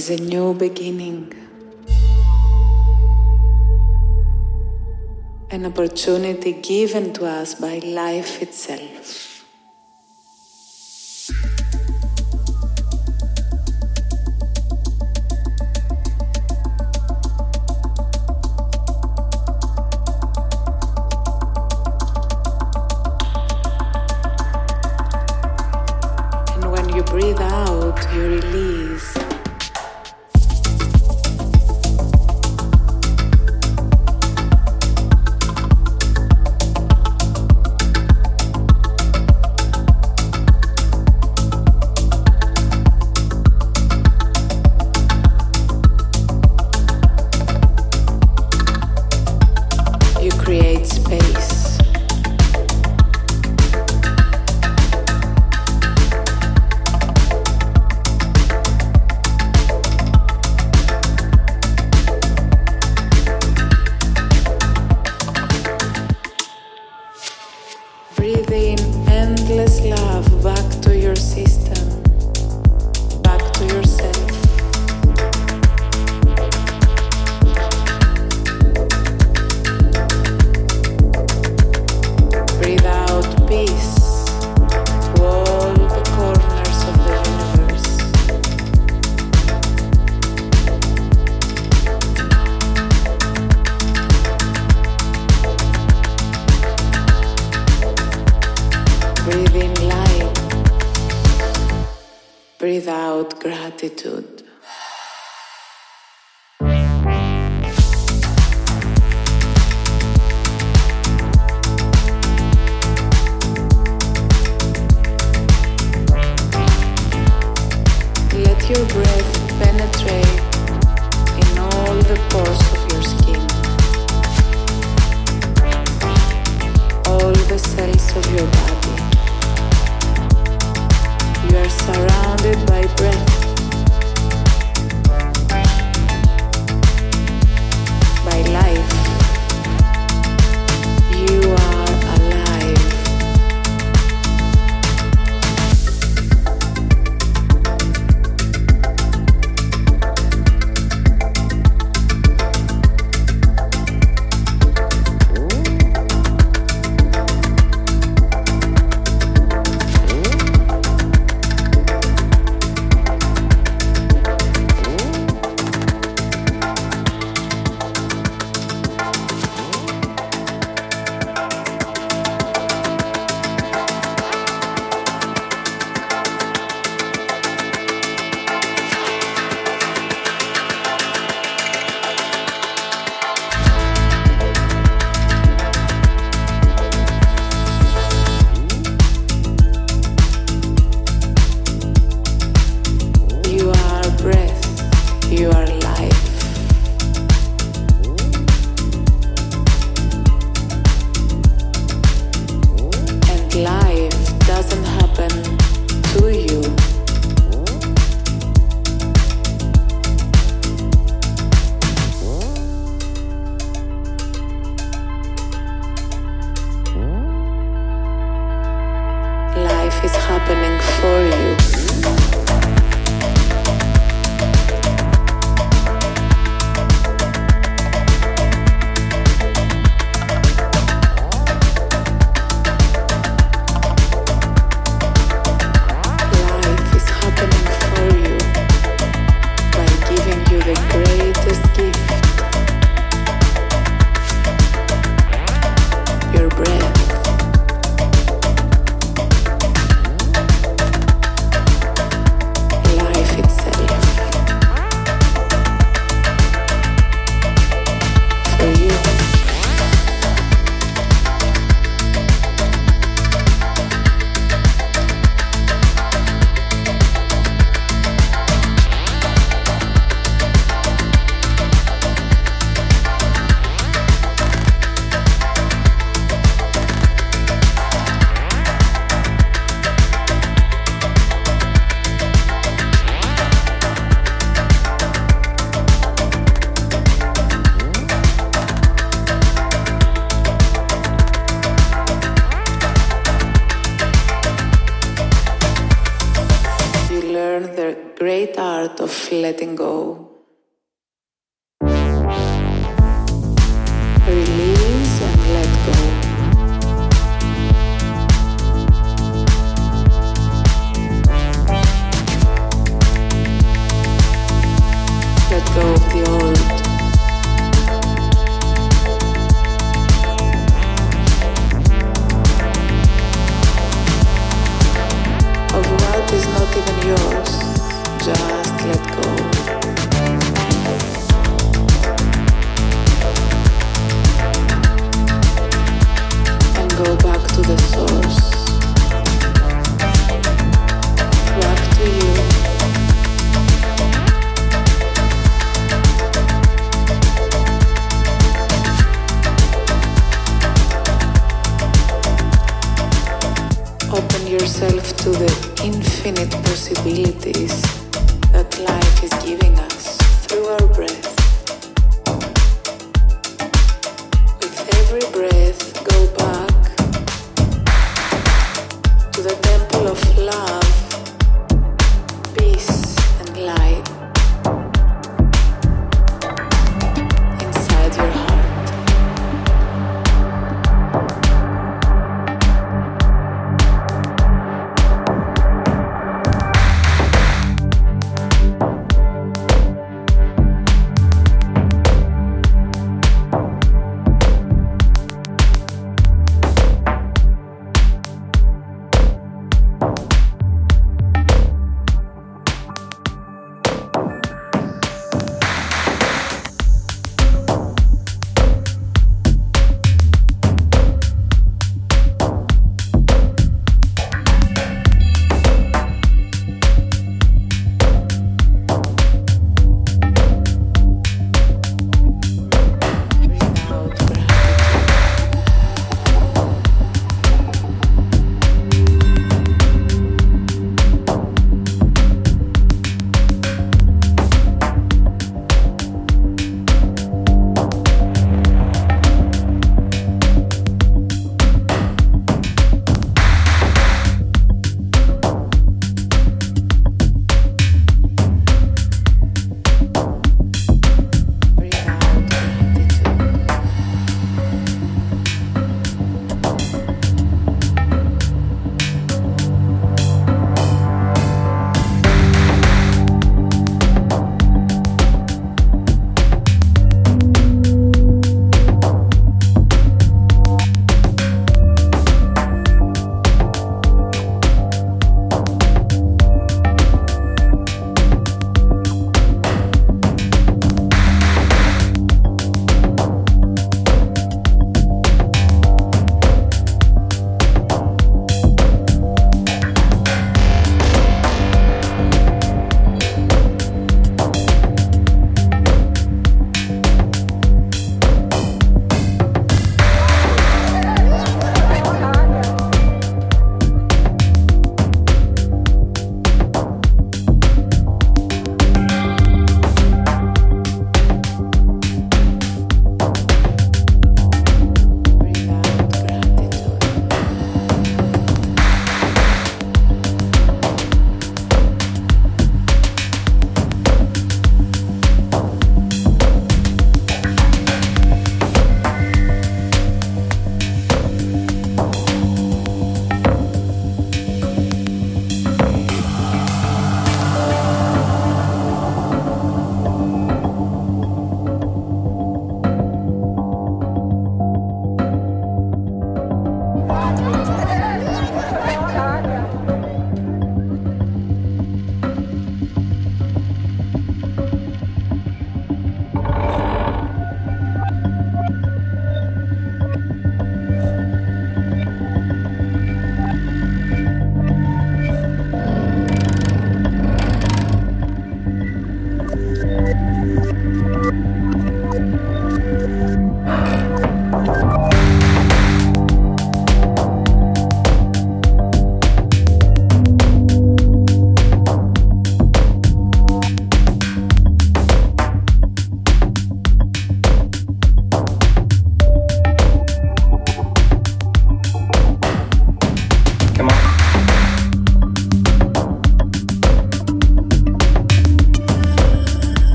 is a new beginning. An opportunity given to us by life itself.